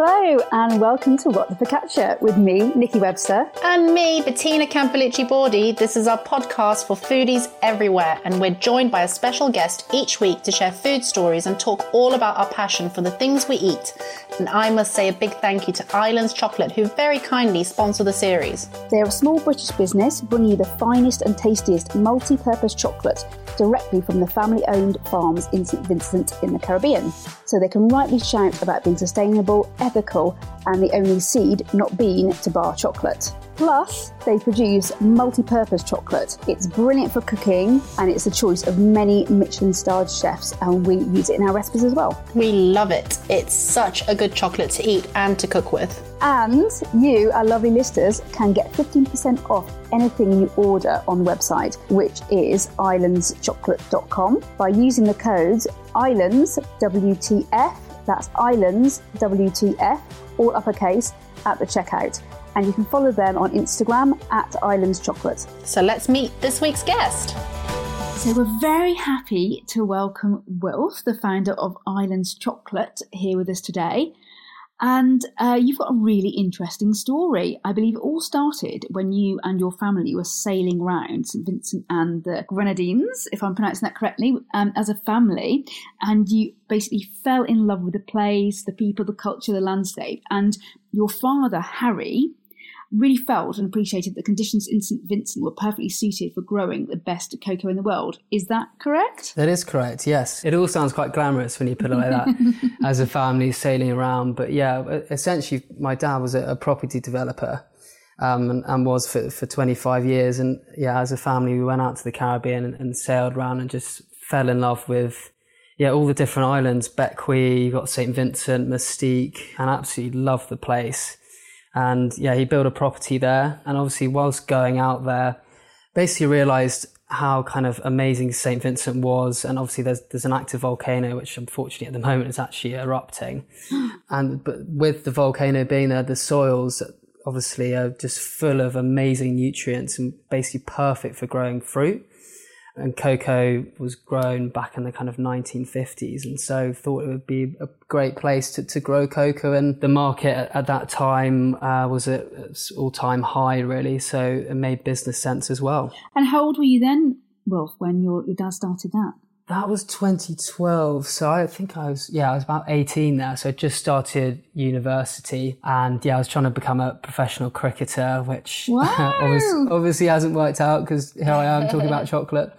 Hello and welcome to What the Focaccia with me, Nikki Webster. And me, Bettina Campolucci Bordi. This is our podcast for foodies everywhere, and we're joined by a special guest each week to share food stories and talk all about our passion for the things we eat. And I must say a big thank you to Islands Chocolate, who very kindly sponsor the series. They're a small British business bringing you the finest and tastiest multi purpose chocolate directly from the family owned farms in St Vincent in the Caribbean. So they can rightly shout about being sustainable, ethical, and the only seed, not bean, to bar chocolate. Plus, they produce multi purpose chocolate. It's brilliant for cooking and it's the choice of many Michelin starred chefs, and we use it in our recipes as well. We love it. It's such a good chocolate to eat and to cook with. And you, our lovely listeners, can get 15% off anything you order on the website, which is islandschocolate.com, by using the code ISLANDS WTF, that's ISLANDS WTF, all uppercase, at the checkout. And you can follow them on Instagram at Islands Chocolate. So let's meet this week's guest. So we're very happy to welcome Wilf, the founder of Islands Chocolate, here with us today. And uh, you've got a really interesting story. I believe it all started when you and your family were sailing around St. Vincent and the Grenadines, if I'm pronouncing that correctly, um, as a family. And you basically fell in love with the place, the people, the culture, the landscape. And your father, Harry, really felt and appreciated the conditions in St. Vincent were perfectly suited for growing the best cocoa in the world. Is that correct? That is correct, yes. It all sounds quite glamorous when you put it like that, as a family sailing around. But yeah, essentially, my dad was a, property developer. Um, and, and, was for, for 25 years. And yeah, as a family, we went out to the Caribbean and, and sailed around and just fell in love with yeah, all the different islands, Bequia, you got St. Vincent, Mustique, and absolutely loved the place. And yeah, he built a property there. And obviously, whilst going out there, basically realized how kind of amazing St. Vincent was. And obviously, there's, there's an active volcano, which unfortunately at the moment is actually erupting. and but with the volcano being there, the soils obviously are just full of amazing nutrients and basically perfect for growing fruit and cocoa was grown back in the kind of 1950s and so thought it would be a great place to, to grow cocoa. And the market at, at that time uh, was at all-time high really so it made business sense as well. And how old were you then? Well, when your, your dad started that that was 2012. So I think I was, yeah, I was about 18 there. So I just started university and yeah, I was trying to become a professional cricketer, which wow. obviously, obviously, hasn't worked out because here I am talking about chocolate.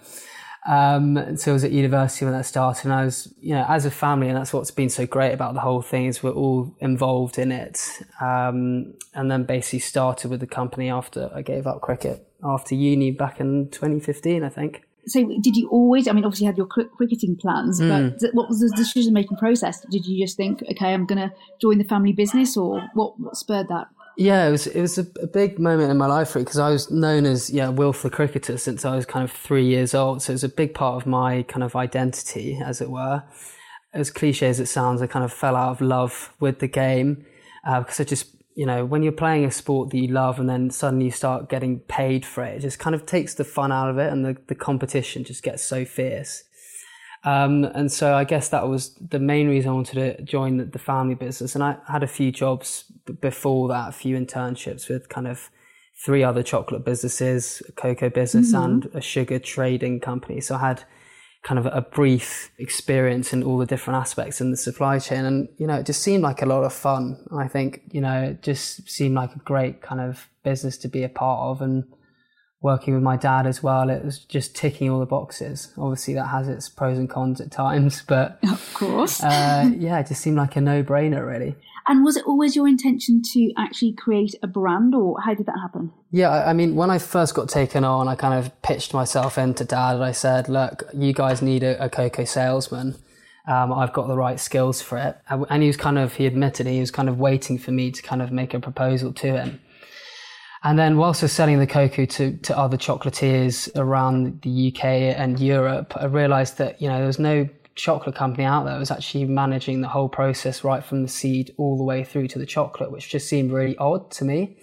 Um, so I was at university when that started and I was, you know, as a family, and that's what's been so great about the whole thing is we're all involved in it. Um, and then basically started with the company after I gave up cricket after uni back in 2015, I think so did you always i mean obviously you had your cricketing plans mm. but what was the decision making process did you just think okay i'm going to join the family business or what, what spurred that yeah, it was it was a, a big moment in my life because I was known as yeah Wilf the cricketer since I was kind of three years old. So it was a big part of my kind of identity, as it were. As cliche as it sounds, I kind of fell out of love with the game uh, because I just you know, when you're playing a sport that you love and then suddenly you start getting paid for it, it just kind of takes the fun out of it and the, the competition just gets so fierce. Um, and so I guess that was the main reason I wanted to join the, the family business. And I had a few jobs before that, a few internships with kind of three other chocolate businesses, a cocoa business mm-hmm. and a sugar trading company. So I had kind of a brief experience in all the different aspects in the supply chain. And, you know, it just seemed like a lot of fun. I think, you know, it just seemed like a great kind of business to be a part of. And working with my dad as well, it was just ticking all the boxes. Obviously, that has its pros and cons at times, but of course, uh, yeah, it just seemed like a no brainer, really. And was it always your intention to actually create a brand, or how did that happen? Yeah, I mean, when I first got taken on, I kind of pitched myself into dad and I said, look, you guys need a, a cocoa salesman. Um, I've got the right skills for it. And he was kind of, he admitted he was kind of waiting for me to kind of make a proposal to him. And then whilst I was selling the cocoa to, to other chocolatiers around the UK and Europe, I realized that, you know, there was no chocolate company out there was actually managing the whole process right from the seed all the way through to the chocolate, which just seemed really odd to me.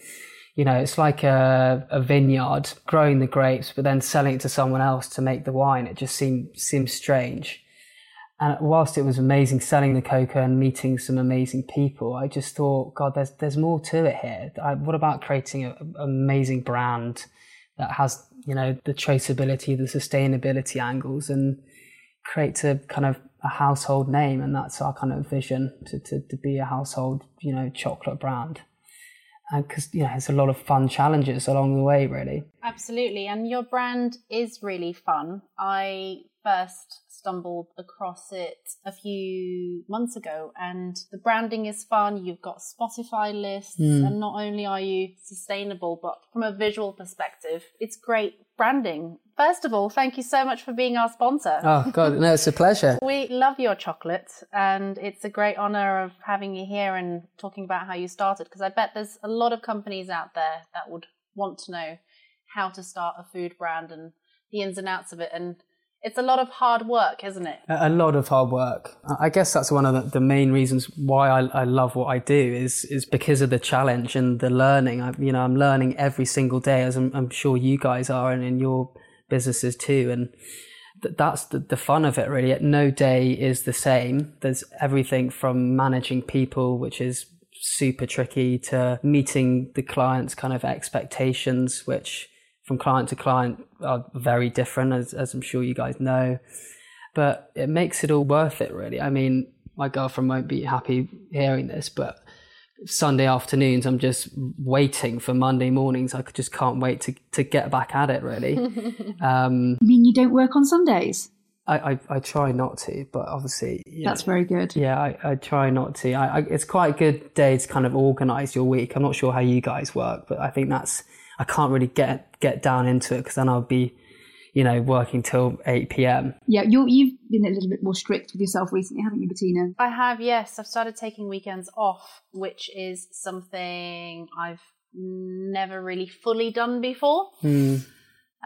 You know, it's like a, a vineyard growing the grapes, but then selling it to someone else to make the wine. It just seemed seemed strange. And whilst it was amazing selling the cocoa and meeting some amazing people, I just thought, God, there's there's more to it here. I, what about creating an amazing brand that has, you know, the traceability, the sustainability angles, and creates a kind of a household name? And that's our kind of vision to to, to be a household, you know, chocolate brand. And because you know, it's a lot of fun challenges along the way, really. Absolutely, and your brand is really fun. I first stumbled across it a few months ago and the branding is fun you've got spotify lists mm. and not only are you sustainable but from a visual perspective it's great branding first of all thank you so much for being our sponsor oh god no it's a pleasure we love your chocolate and it's a great honor of having you here and talking about how you started because i bet there's a lot of companies out there that would want to know how to start a food brand and the ins and outs of it and it's a lot of hard work, isn't it? A lot of hard work. I guess that's one of the, main reasons why I, I, love what I do is is because of the challenge and the learning. I, you know, I'm learning every single day, as I'm, I'm sure you guys are, and in your businesses too. And th- that's the, the fun of it, really. No day is the same. There's everything from managing people, which is super tricky, to meeting the client's kind of expectations, which from client to client are very different, as, as I'm sure you guys know. But it makes it all worth it, really. I mean, my girlfriend won't be happy hearing this, but Sunday afternoons, I'm just waiting for Monday mornings. I just can't wait to, to get back at it, really. um, you mean you don't work on Sundays? I, I, I, try not to, but obviously that's very good. Yeah, I, I try not to. I, I, it's quite a good day to kind of organise your week. I'm not sure how you guys work, but I think that's I can't really get get down into it because then I'll be, you know, working till eight p.m. Yeah, you you've been a little bit more strict with yourself recently, haven't you, Bettina? I have. Yes, I've started taking weekends off, which is something I've never really fully done before. Hmm.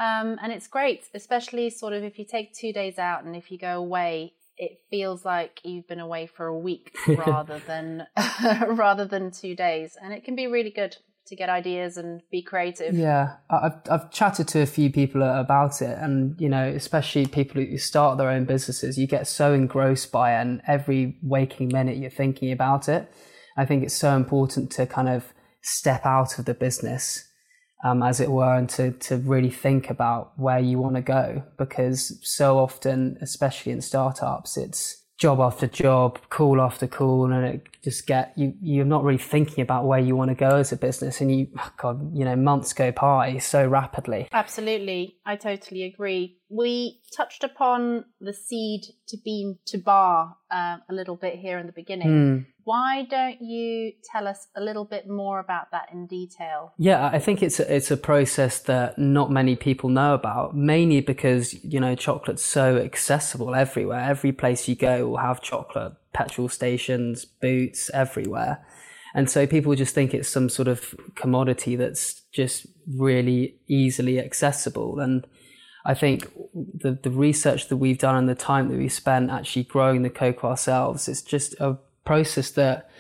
Um, and it's great, especially sort of if you take two days out and if you go away, it feels like you've been away for a week rather than rather than two days, and it can be really good to get ideas and be creative. Yeah, I've I've chatted to a few people about it, and you know, especially people who start their own businesses, you get so engrossed by it, and every waking minute you're thinking about it. I think it's so important to kind of step out of the business, um, as it were, and to to really think about where you want to go, because so often, especially in startups, it's job after job, call after call, and it just get you. You're not really thinking about where you want to go as a business, and you, oh God, you know, months go by so rapidly. Absolutely, I totally agree. We touched upon the seed to bean to bar uh, a little bit here in the beginning. Mm. Why don't you tell us a little bit more about that in detail? Yeah, I think it's a, it's a process that not many people know about, mainly because, you know, chocolate's so accessible everywhere. Every place you go will have chocolate, petrol stations, boots, everywhere. And so people just think it's some sort of commodity that's just really easily accessible. And I think the, the research that we've done and the time that we spent actually growing the cocoa ourselves, it's just a process that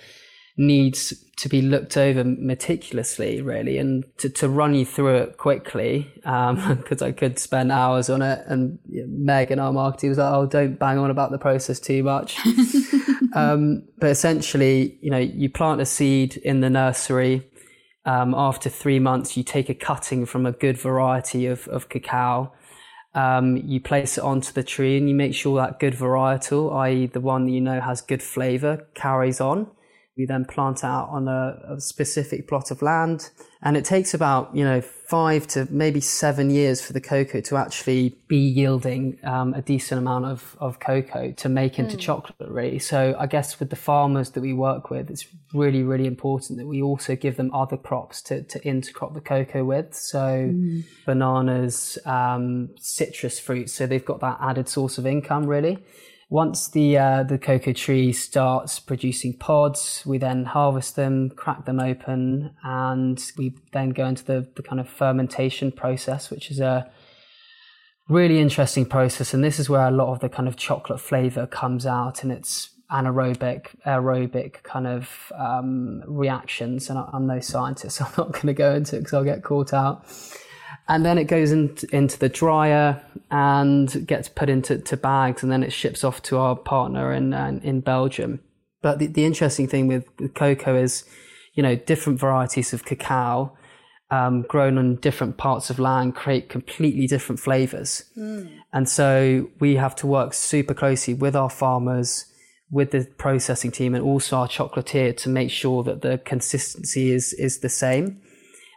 needs to be looked over meticulously, really, and to, to run you through it quickly, because um, I could spend hours on it. And Meg and our marketing was like, "Oh, don't bang on about the process too much." um, but essentially, you know, you plant a seed in the nursery. Um, after three months, you take a cutting from a good variety of, of cacao um, you place it onto the tree and you make sure that good varietal, i.e., the one that you know has good flavor, carries on. We then plant out on a, a, specific plot of land, and it takes about you know five to maybe seven years for the cocoa to actually be yielding um, a decent amount of, of cocoa to make into mm. chocolate. Really, so I guess with the farmers that we work with, it's really really important that we also give them other crops to to intercrop the cocoa with. So mm. bananas, um, citrus fruits, so they've got that added source of income really. Once the uh, the cocoa tree starts producing pods, we then harvest them, crack them open, and we then go into the, the kind of fermentation process, which is a really interesting process. And this is where a lot of the kind of chocolate flavor comes out, and it's anaerobic, aerobic kind of um, reactions. And I, am no scientist, so I'm not going to go into it because I'll get caught out. And then it goes into, into the dryer and gets put into to bags, and then it ships off to our partner in in, in Belgium. But the, the interesting thing with, with cocoa is, you know, different varieties of cacao um, grown on different parts of land create completely different flavors. Mm. And so we have to work super closely with our farmers, with the processing team, and also our chocolatier to make sure that the consistency is is the same.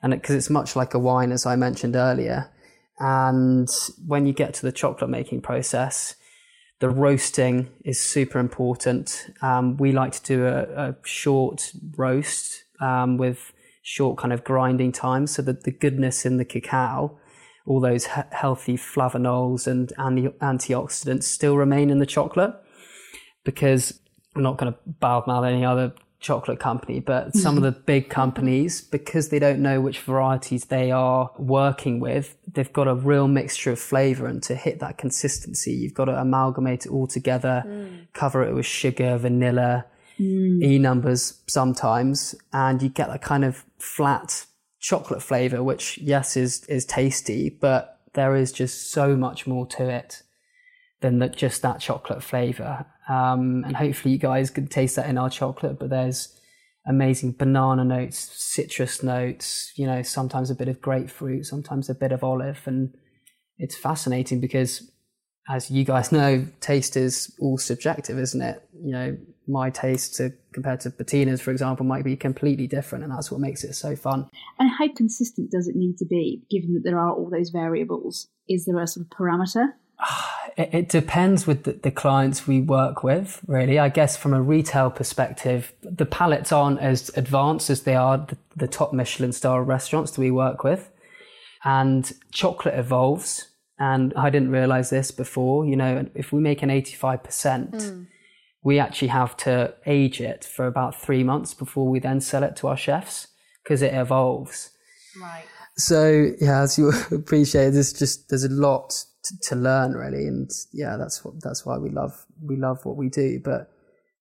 And because it, it's much like a wine, as I mentioned earlier. And when you get to the chocolate making process, the roasting is super important. Um, we like to do a, a short roast um, with short kind of grinding time so that the goodness in the cacao, all those he- healthy flavonols and anti- antioxidants still remain in the chocolate. Because I'm not going to badmouth any other chocolate company, but some of the big companies, because they don't know which varieties they are working with, they've got a real mixture of flavor. And to hit that consistency, you've got to amalgamate it all together, mm. cover it with sugar, vanilla, mm. E numbers sometimes, and you get that kind of flat chocolate flavor, which yes is is tasty, but there is just so much more to it than that just that chocolate flavor. Um, and hopefully you guys can taste that in our chocolate. But there's amazing banana notes, citrus notes, you know, sometimes a bit of grapefruit, sometimes a bit of olive, and it's fascinating because as you guys know, taste is all subjective, isn't it? You know, my taste to compared to Bettina's, for example, might be completely different, and that's what makes it so fun. And how consistent does it need to be, given that there are all those variables? Is there a sort of parameter? It, it depends with the, the, clients we work with, really. I guess from a retail perspective, the palettes aren't as advanced as they are the, the top Michelin star restaurants that we work with. And chocolate evolves. And I didn't realize this before. You know, if we make an 85%, mm we actually have to age it for about three months before we then sell it to our chefs because it evolves. Right. So yeah, as you appreciate, there's just there's a lot to, to, learn really, and yeah, that's what that's why we love we love what we do. But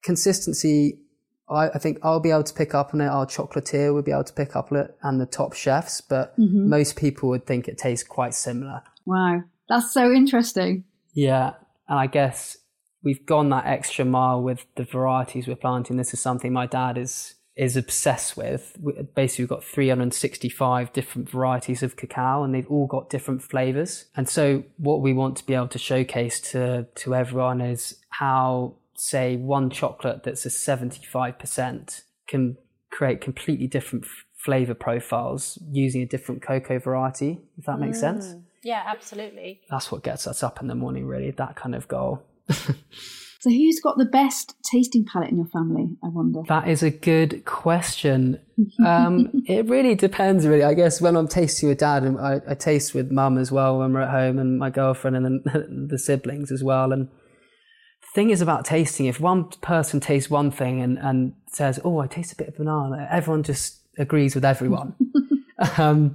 consistency, I, I think I'll be able to pick up on it. Our chocolatier will be able to pick up on it, and the top chefs. But mm-hmm. most people would think it tastes quite similar. Wow, that's so interesting. Yeah, and I guess we've gone that extra mile with the varieties we're planting. This is something my dad is is obsessed with. Basically, we've got 365 different varieties of cacao, and they've all got different flavors. And so, what we want to be able to showcase to to everyone is how, say, one chocolate that's a 75% can create completely different f- flavor profiles using a different cocoa variety. If that makes mm. sense. Yeah, absolutely. That's what gets us up in the morning, really. That kind of goal. so, who's got the best tasting palate in your family? I wonder. That is a good question. Um, it really depends, really. I guess when I'm tasting with dad, and I, I taste with mum as well when we're at home, and my girlfriend, and then the siblings as well. And the thing is about tasting, if one person tastes one thing and, and says, "Oh, I taste a bit of banana," everyone just agrees with everyone. um,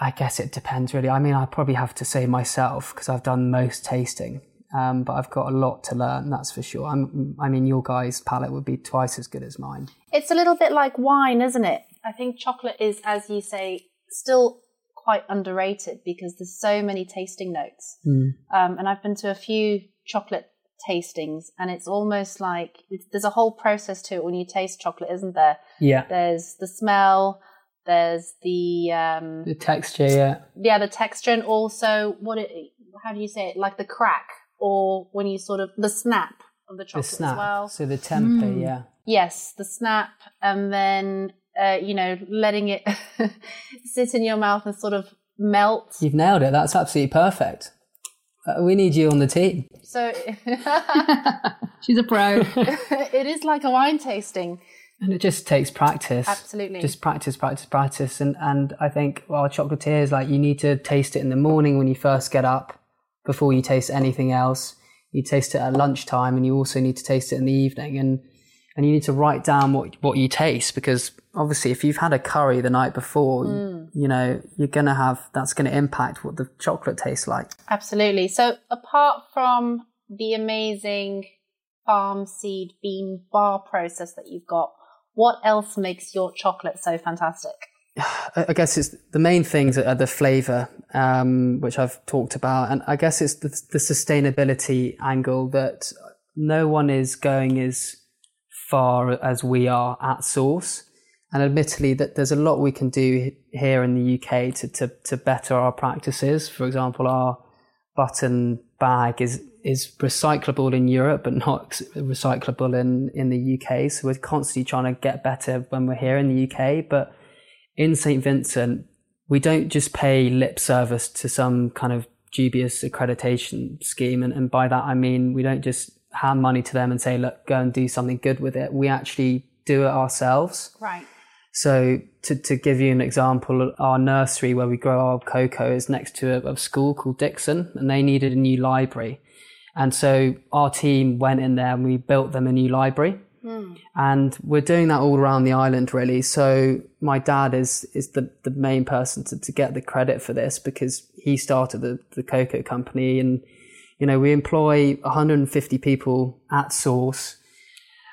I guess it depends really. I mean, I probably have to say myself because I've done most tasting. Um, but I've got a lot to learn, that's for sure. I'm, I mean, your guys' palate would be twice as good as mine. It's a little bit like wine, isn't it? I think chocolate is, as you say, still quite underrated because there's so many tasting notes. Mm. Um, and I've been to a few chocolate tastings, and it's almost like it's, there's a whole process to it when you taste chocolate, isn't there? Yeah. There's the smell. There's the um, the texture, yeah, yeah, the texture, and also what it, how do you say it? Like the crack or when you sort of the snap of the chocolate the snap. as well. So the temper, mm. yeah. Yes, the snap, and then uh, you know letting it sit in your mouth and sort of melt. You've nailed it. That's absolutely perfect. Uh, we need you on the team. So she's a pro. it is like a wine tasting. And it just takes practice. Absolutely. Just practice, practice, practice. And and I think well chocolatiers like you need to taste it in the morning when you first get up before you taste anything else. You taste it at lunchtime, and you also need to taste it in the evening. And and you need to write down what what you taste because obviously, if you've had a curry the night before, mm. you, you know you're gonna have that's gonna impact what the chocolate tastes like. Absolutely. So apart from the amazing farm seed bean bar process that you've got, what else makes your chocolate so fantastic? I guess it's the main things are the flavor, um, which I've talked about, and I guess it's the, the, sustainability angle that no one is going as far as we are at source. And admittedly, that there's a lot we can do here in the UK to, to, to better our practices. For example, our button bag is is recyclable in Europe, but not recyclable in, in the UK. So we're constantly trying to get better when we're here in the UK. But in St. Vincent, we don't just pay lip service to some kind of dubious accreditation scheme. And, and by that, I mean, we don't just hand money to them and say, look, go and do something good with it. We actually do it ourselves. Right. So to, to give you an example, our nursery where we grow our cocoa is next to a, a school called Dixon and they needed a new library. And so our team went in there and we built them a new library. Mm. And we're doing that all around the island, really. So my dad is is the, the main person to, to get the credit for this because he started the, the cocoa company. And, you know, we employ 150 people at source.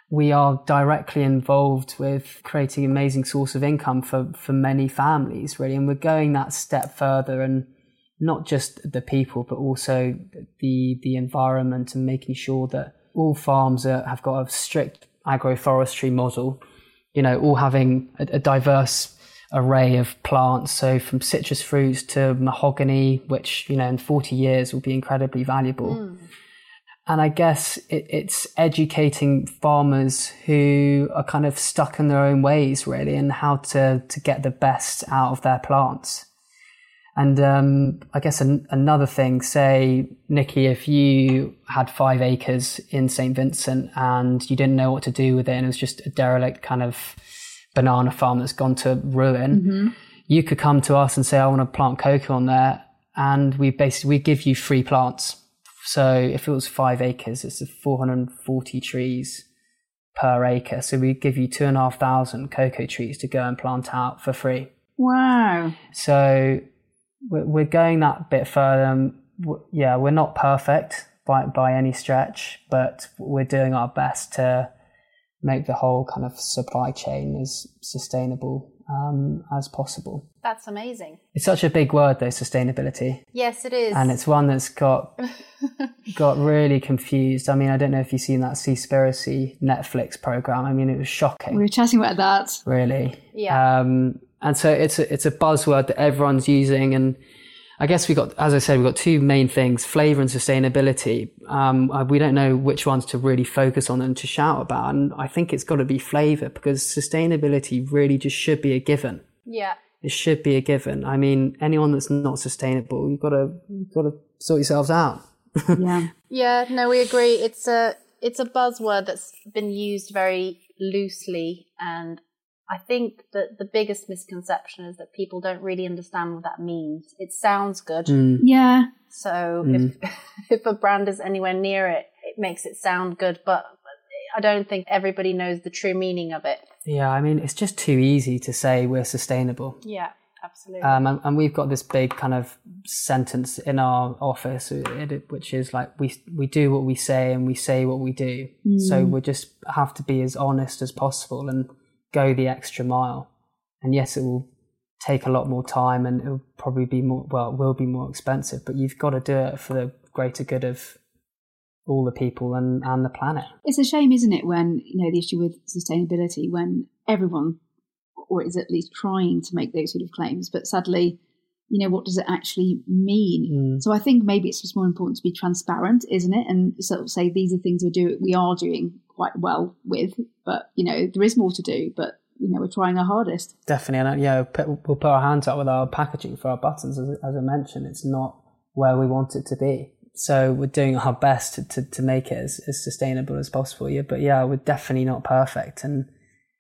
We are directly involved with creating an amazing source of income for, for many families, really. And we're going that step further and not just the people, but also the the environment and making sure that all farms are, have got a strict agroforestry model. You know, all having a, a diverse array of plants. So from citrus fruits to mahogany, which you know in forty years will be incredibly valuable. Mm. And I guess it, it's educating farmers who are kind of stuck in their own ways, really, and how to to get the best out of their plants. And um, I guess an, another thing, say, Nikki, if you had five acres in St. Vincent and you didn't know what to do with it and it was just a derelict kind of banana farm that's gone to ruin, mm-hmm. you could come to us and say, I want to plant cocoa on there. And we basically, we give you free plants. So if it was five acres, it's 440 trees per acre. So we give you two and a half thousand cocoa trees to go and plant out for free. Wow. So we're going that bit further. Yeah, we're not perfect by by any stretch, but we're doing our best to make the whole kind of supply chain as sustainable um, as possible. That's amazing. It's such a big word, though, sustainability. Yes, it is, and it's one that's got got really confused. I mean, I don't know if you've seen that Seaspiracy Netflix program. I mean, it was shocking. We were chatting about that. Really? Yeah. Um, and so it's a, it's a buzzword that everyone's using. And I guess we got, as I said, we've got two main things, flavor and sustainability. Um, we don't know which ones to really focus on and to shout about. And I think it's got to be flavor because sustainability really just should be a given. Yeah. It should be a given. I mean, anyone that's not sustainable, you've got to, you've got to sort yourselves out. yeah. Yeah. No, we agree. It's a, it's a buzzword that's been used very loosely and I think that the biggest misconception is that people don't really understand what that means. It sounds good. Mm. Yeah. So mm. if if a brand is anywhere near it, it makes it sound good, but I don't think everybody knows the true meaning of it. Yeah, I mean, it's just too easy to say we're sustainable. Yeah, absolutely. Um, and, and, we've got this big kind of sentence in our office, which is like we we do what we say and we say what we do. Mm. So we just have to be as honest as possible and go the extra mile. And yes, it will take a lot more time and it will probably be more, well, it will be more expensive, but you've got to do it for the greater good of all the people and, and the planet. It's a shame, isn't it, when, you know, the issue with sustainability, when everyone, or is at least trying to make those sort of claims, but sadly, you know, what does it actually mean? Mm. So I think maybe it's just more important to be transparent, isn't it? And sort of say these are things we do we are doing quite well with, but you know, there is more to do, but you know, we're trying our hardest. Definitely, and yeah, we'll put our hands up with our packaging for our buttons. As, as I mentioned, it's not where we want it to be. So we're doing our best to, to, to make it as, as sustainable as possible. Yeah, but yeah, we're definitely not perfect, and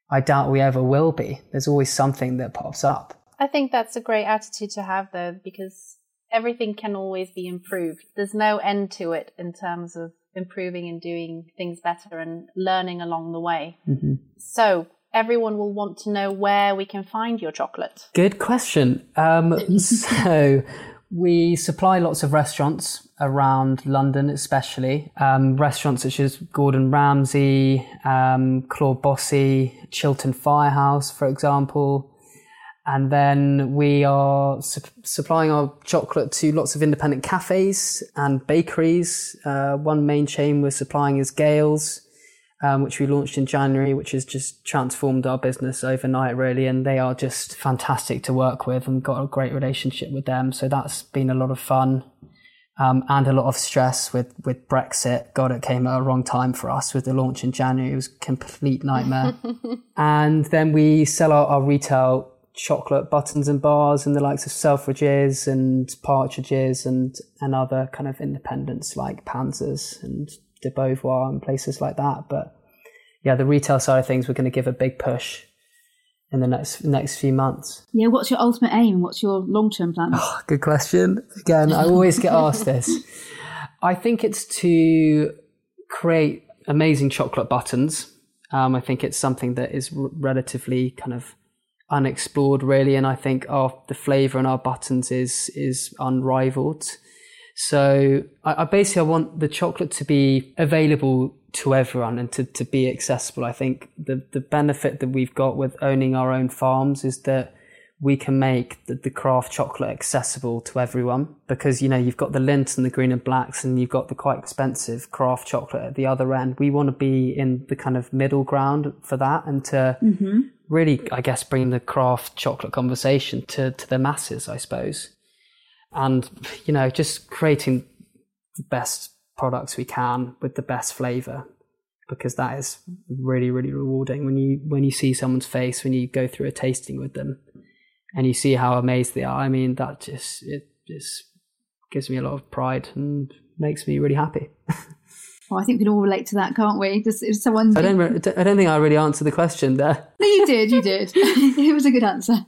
I doubt we ever will be. There's always something that pops up. I think that's a great attitude to have, though, because everything can always be improved. There's no end to it in terms of improving and doing things better and learning along the way. Mm-hmm. So, everyone will want to know where we can find your chocolate. Good question. Um, so, we supply lots of restaurants around London, especially um, restaurants such as Gordon Ramsay, um, Claude Bosi, Chiltern Firehouse, for example. And then we are su- supplying our chocolate to lots of independent cafes and bakeries. Uh, one main chain we're supplying is Gail's, um, which we launched in January, which has just transformed our business overnight, really. And they are just fantastic to work with and got a great relationship with them. So that's been a lot of fun. Um, and a lot of stress with, with Brexit. God, it came at a wrong time for us with the launch in January. It was a complete nightmare. and then we sell our, our retail chocolate buttons and bars and the likes of Selfridges and Partridges and, and other kind of independents like Panzers and De Beauvoir and places like that. But yeah, the retail side of things, we're going to give a big push in the next next few months. Yeah, what's your ultimate aim? What's your long term plan? Oh, good question. Again, I always get asked this. I think it's to create amazing chocolate buttons. Um, I think it's something that is r- relatively kind of unexplored, really, and I think our the flavour in our buttons is is unrivaled. So I, I basically I want the chocolate to be available to everyone and to, to be accessible. I think the, the benefit that we've got with owning our own farms is that we can make the, the craft chocolate accessible to everyone because, you know, you've got the Lindt and the green and blacks and you've got the quite expensive craft chocolate at the other end. We want to be in the kind of middle ground for that and to mm-hmm. Really, I guess, bring the craft chocolate conversation to, to the masses, I suppose. And, you know, just creating the best products we can with the best flavor because that is really really rewarding when you when you see someone's face when you go through a tasting with them and you see how amazed they are i mean that just it just gives me a lot of pride and makes me really happy well, I think we can all relate to that, can't we? Just if someone, I don't, I don't think I really answered the question there. No, you did, you did. it was a good answer.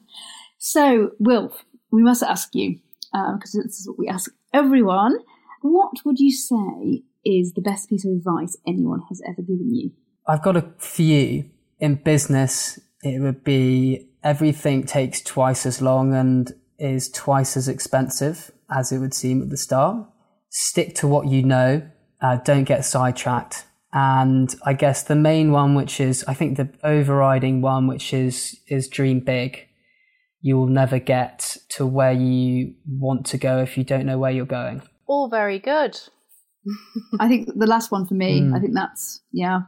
So, Wilf, we must ask you because uh, this is what we ask everyone. What would you say is the best piece of advice anyone has ever given you? I've got a few. In business, it would be everything takes twice as long and is twice as expensive as it would seem at the start. Stick to what you know. Uh, don't get sidetracked. And I guess the main one, which is, I think the overriding one, which is, is dream big. You will never get to where you want to go if you don't know where you're going all very good. I think the last one for me, mm. I think that's, yeah,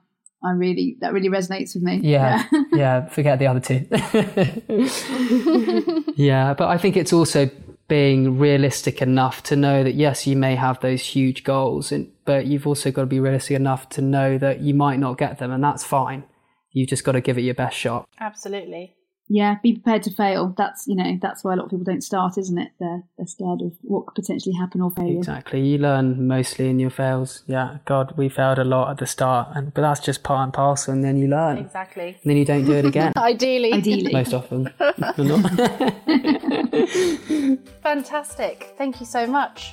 I really, that really resonates with me. Yeah. Yeah. yeah forget the other two. yeah. But I think it's also being realistic enough to know that, yes, you may have those huge goals, but you've also got to be realistic enough to know that you might not get them, and that's fine. You've just got to give it your best shot. Absolutely yeah, be prepared to fail. That's you know that's why a lot of people don't start, isn't it? They're they're scared of what could potentially happen or fail. Exactly. You learn mostly in your fails. Yeah, God, we failed a lot at the start, and but that's just part and parcel, and then you learn. Exactly. And then you don't do it again. Ideally. Ideally. Most often. Fantastic. Thank you so much.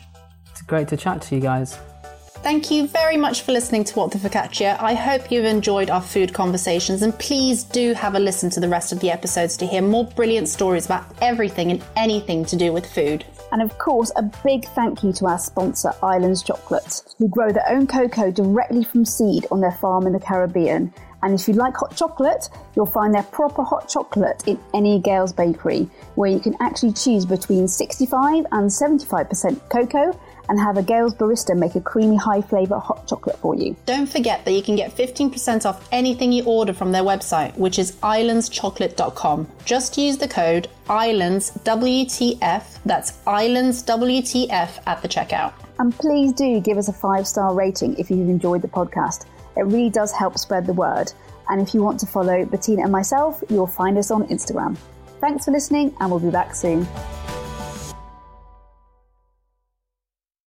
It's great to chat to you guys. Thank you very much for listening to What the Focaccia. I hope you've enjoyed our food conversations and please do have a listen to the rest of the episodes to hear more brilliant stories about everything and anything to do with food. And of course, a big thank you to our sponsor, Islands Chocolate, who grow their own cocoa directly from seed on their farm in the Caribbean. And if you like hot chocolate, you'll find their proper hot chocolate in any Gail's bakery, where you can actually choose between 65 and 75% cocoa and have a Gail's barista make a creamy high flavour hot chocolate for you. Don't forget that you can get 15% off anything you order from their website, which is islandschocolate.com. Just use the code ISLANDSWTF, that's ISLANDSWTF at the checkout. And please do give us a five star rating if you've enjoyed the podcast. It really does help spread the word. And if you want to follow Bettina and myself, you'll find us on Instagram. Thanks for listening, and we'll be back soon.